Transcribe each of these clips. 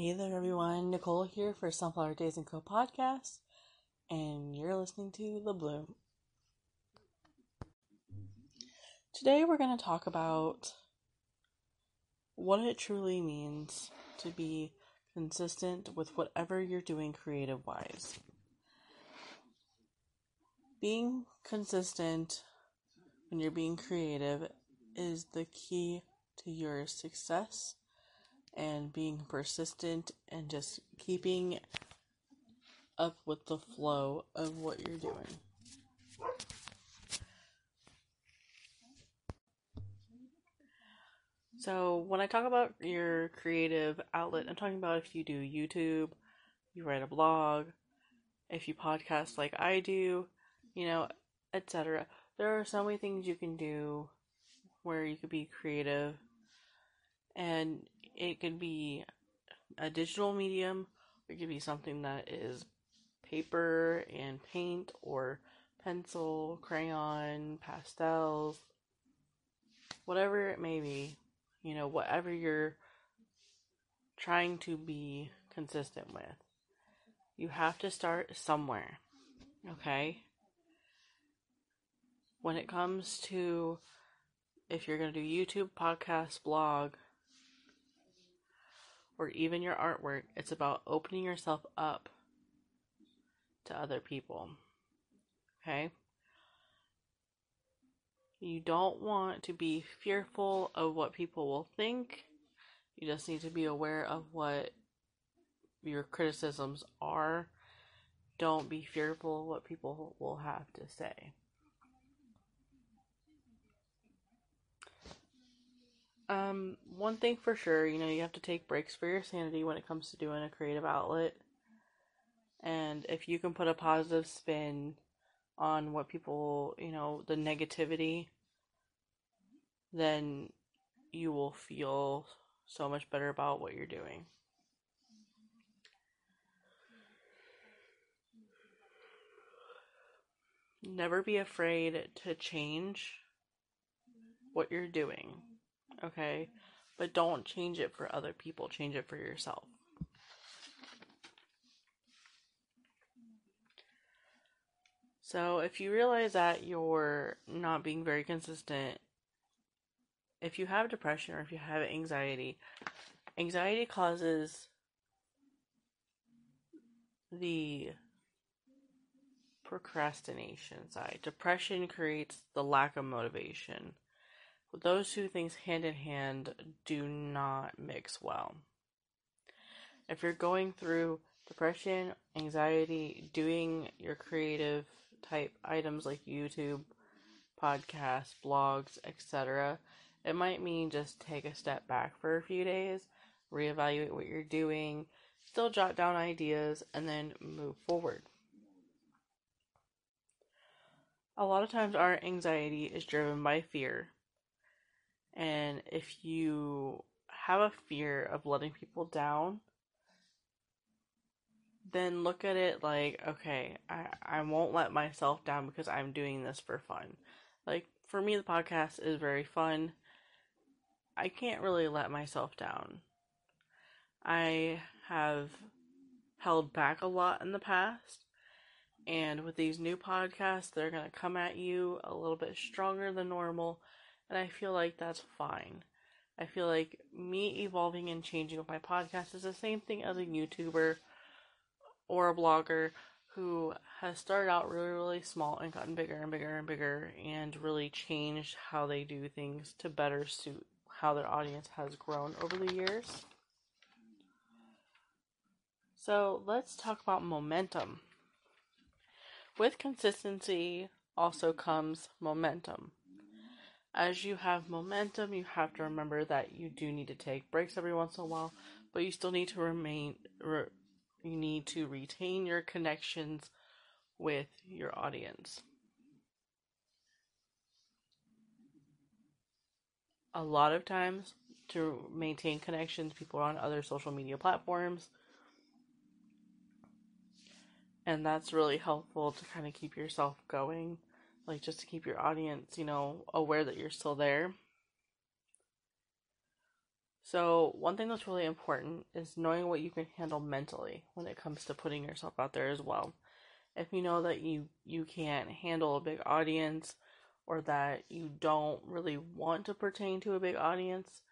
Hey there, everyone. Nicole here for Sunflower Daze and Co. podcast, and you're listening to The Bloom. Today, we're going to talk about what it truly means to be consistent with whatever you're doing creative wise. Being consistent when you're being creative is the key to your success and being persistent and just keeping up with the flow of what you're doing. So, when I talk about your creative outlet, I'm talking about if you do YouTube, you write a blog, if you podcast like I do, you know, etc. There are so many things you can do where you could be creative and it could be a digital medium, it could be something that is paper and paint or pencil, crayon, pastels, whatever it may be, you know, whatever you're trying to be consistent with. You have to start somewhere, okay? When it comes to if you're going to do YouTube, podcast, blog, or even your artwork, it's about opening yourself up to other people. Okay? You don't want to be fearful of what people will think. You just need to be aware of what your criticisms are. Don't be fearful of what people will have to say. Um, one thing for sure, you know, you have to take breaks for your sanity when it comes to doing a creative outlet. And if you can put a positive spin on what people, you know, the negativity, then you will feel so much better about what you're doing. Never be afraid to change what you're doing okay? But don't change it for other people, change it for yourself. So, if you realize that you're not being very consistent, if you have depression or if you have anxiety, anxiety causes the procrastination side. Depression creates the lack of motivation those two things hand in hand do not mix well. If you're going through depression, anxiety, doing your creative type items like YouTube, podcasts, blogs, etc., it might mean just take a step back for a few days, reevaluate what you're doing, still jot down ideas, and then move forward. A lot of times, our anxiety is driven by fear and if you have a fear of letting people down, then look at it like, okay, I, I won't let myself down because I'm doing this for fun. Like, for me, the podcast is very fun. I can't really let myself down. I have held back a lot in the past. And with these new podcasts, they're going to come at you a little bit stronger than normal and I feel like that's fine. I feel like me evolving and changing with my podcast is the same thing as a YouTuber or a blogger who has started out really, really small and gotten bigger and bigger and bigger and really changed how they do things to better suit how their audience has grown over the years. So let's talk about momentum. With consistency also comes momentum as you have momentum, you have to remember that you do need to take breaks every once in a while, but you still need to remain, re, you need to retain your connections with your audience. A lot of times, to maintain connections, people are on other social media platforms. And that's really helpful to kind of keep yourself going like just to keep your audience, you know, aware that you're still there. So, one thing that's really important is knowing what you can handle mentally when it comes to putting yourself out there as well. If you know that you you can't handle a big audience or that you don't really want to pertain to a big audience,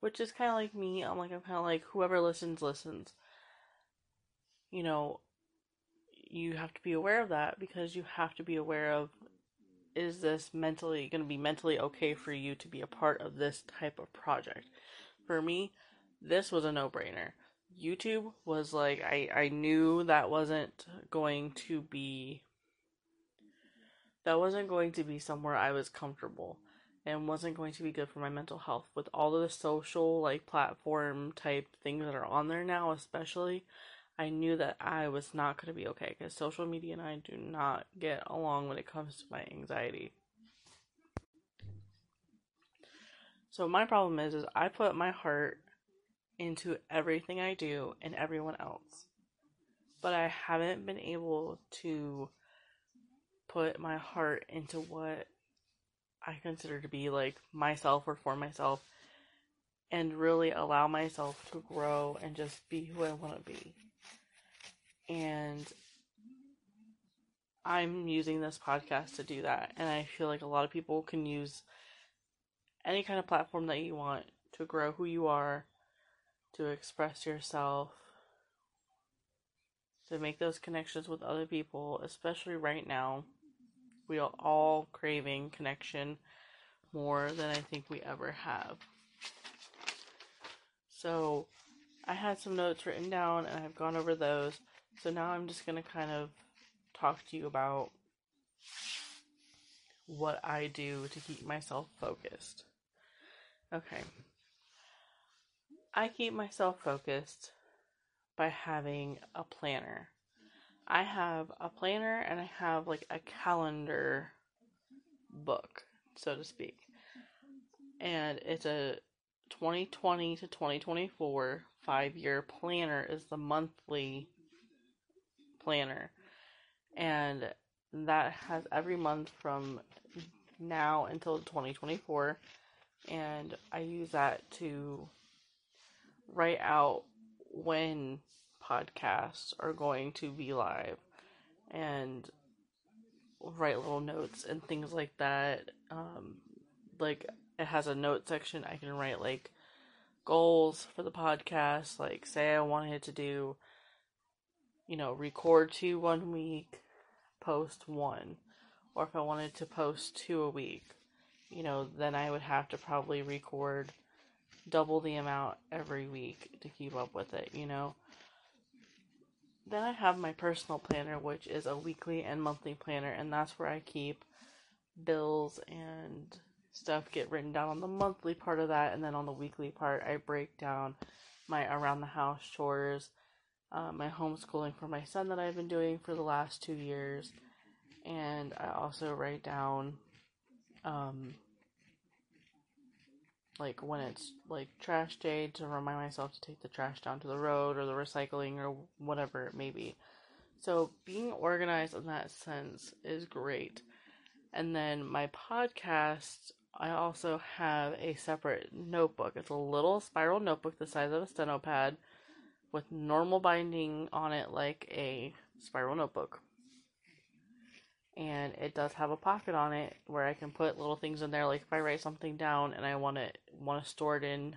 which is kind of like me, I'm like I'm kind of like whoever listens listens. You know, you have to be aware of that because you have to be aware of is this mentally going to be mentally okay for you to be a part of this type of project? For me, this was a no-brainer. YouTube was like I I knew that wasn't going to be that wasn't going to be somewhere I was comfortable and wasn't going to be good for my mental health with all of the social like platform type things that are on there now especially I knew that I was not going to be okay because social media and I do not get along when it comes to my anxiety. So my problem is is I put my heart into everything I do and everyone else. But I haven't been able to put my heart into what I consider to be like myself or for myself and really allow myself to grow and just be who I want to be and I'm using this podcast to do that. And I feel like a lot of people can use any kind of platform that you want to grow who you are, to express yourself, to make those connections with other people, especially right now. We are all craving connection more than I think we ever have. So, I had some notes written down and I've gone over those. So now I'm just going to kind of talk to you about what I do to keep myself focused. Okay. I keep myself focused by having a planner. I have a planner and I have like a calendar book, so to speak. And it's a 2020 to 2024 five year planner, is the monthly planner. And that has every month from now until 2024. And I use that to write out when podcasts are going to be live and write little notes and things like that. Um, like, it has a note section. I can write, like, goals for the podcast. Like, say I wanted to do you know, record two one week, post one. Or if I wanted to post two a week, you know, then I would have to probably record double the amount every week to keep up with it, you know. Then I have my personal planner, which is a weekly and monthly planner, and that's where I keep bills and stuff get written down on the monthly part of that, and then on the weekly part, I break down my around the house chores uh, my homeschooling for my son that I've been doing for the last two years. And I also write down, um, like when it's like trash day to remind myself to take the trash down to the road or the recycling or whatever it may be. So being organized in that sense is great. And then my podcast, I also have a separate notebook. It's a little spiral notebook the size of a steno pad with normal binding on it like a spiral notebook. And it does have a pocket on it where I can put little things in there like if I write something down and I want to want to store it in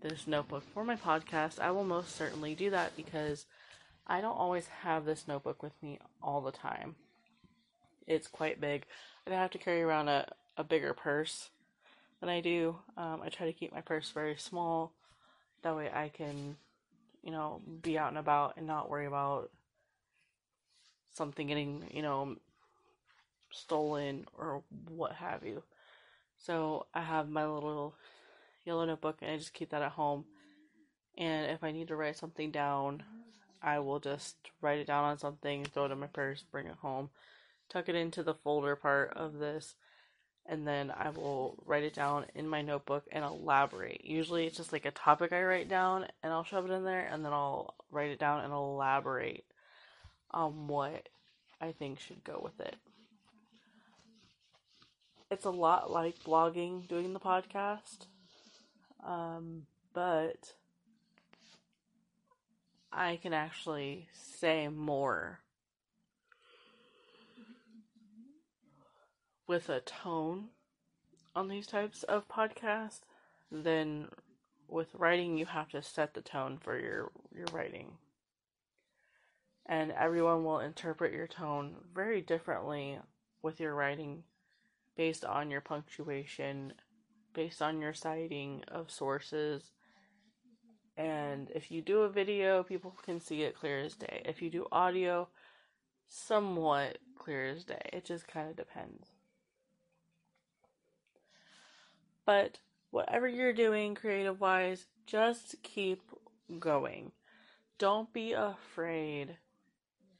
this notebook for my podcast, I will most certainly do that because I don't always have this notebook with me all the time. It's quite big. I have to carry around a, a bigger purse than I do. Um, I try to keep my purse very small. That way I can you know, be out and about and not worry about something getting, you know, stolen or what have you. So I have my little yellow notebook and I just keep that at home. And if I need to write something down, I will just write it down on something, throw it in my purse, bring it home, tuck it into the folder part of this, and then I will write it down in my notebook and elaborate. Usually it's just like a topic I write down and I'll shove it in there and then I'll write it down and elaborate on what I think should go with it. It's a lot like blogging, doing the podcast. Um, but I can actually say more with a tone on these types of podcasts then with writing you have to set the tone for your your writing. And everyone will interpret your tone very differently with your writing based on your punctuation based on your citing of sources. And if you do a video people can see it clear as day. If you do audio somewhat clear as day. It just kind of depends but whatever you're doing creative wise, just keep going. Don't be afraid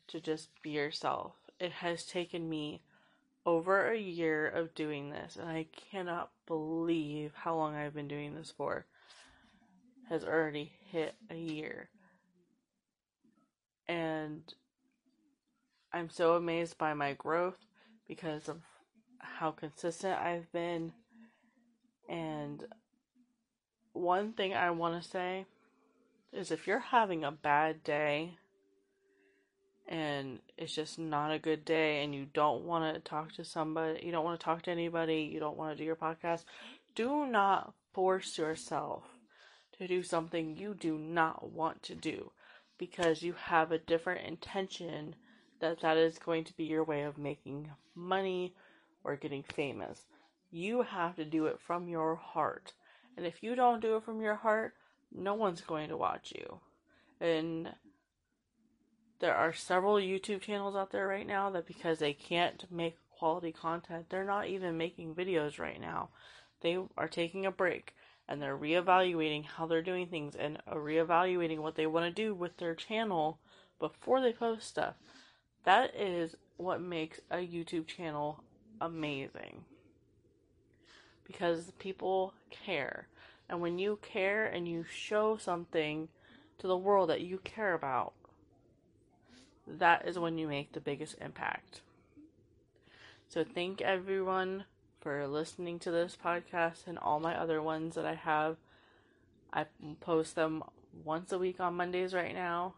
to just be yourself. It has taken me over a year of doing this, and I cannot believe how long I've been doing this for. Has already hit a year. And I'm so amazed by my growth because of how consistent I've been and one thing I want to say is if you're having a bad day and it's just not a good day and you don't want to talk to somebody, you don't want to talk to anybody, you don't want to do your podcast, do not force yourself to do something you do not want to do because you have a different intention that that is going to be your way of making money or getting famous. You have to do it from your heart. And if you don't do it from your heart, no one's going to watch you. And there are several YouTube channels out there right now that because they can't make quality content, they're not even making videos right now. They are taking a break and they're reevaluating how they're doing things and reevaluating what they want to do with their channel before they post stuff. That is what makes a YouTube channel amazing because people care. And when you care and you show something to the world that you care about, that is when you make the biggest impact. So, thank everyone for listening to this podcast and all my other ones that I have. I post them once a week on Mondays right now.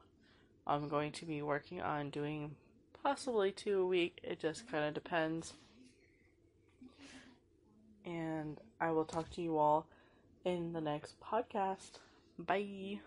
I'm going to be working on doing possibly two a week. It just kind of depends and I will talk to you all in the next podcast. Bye.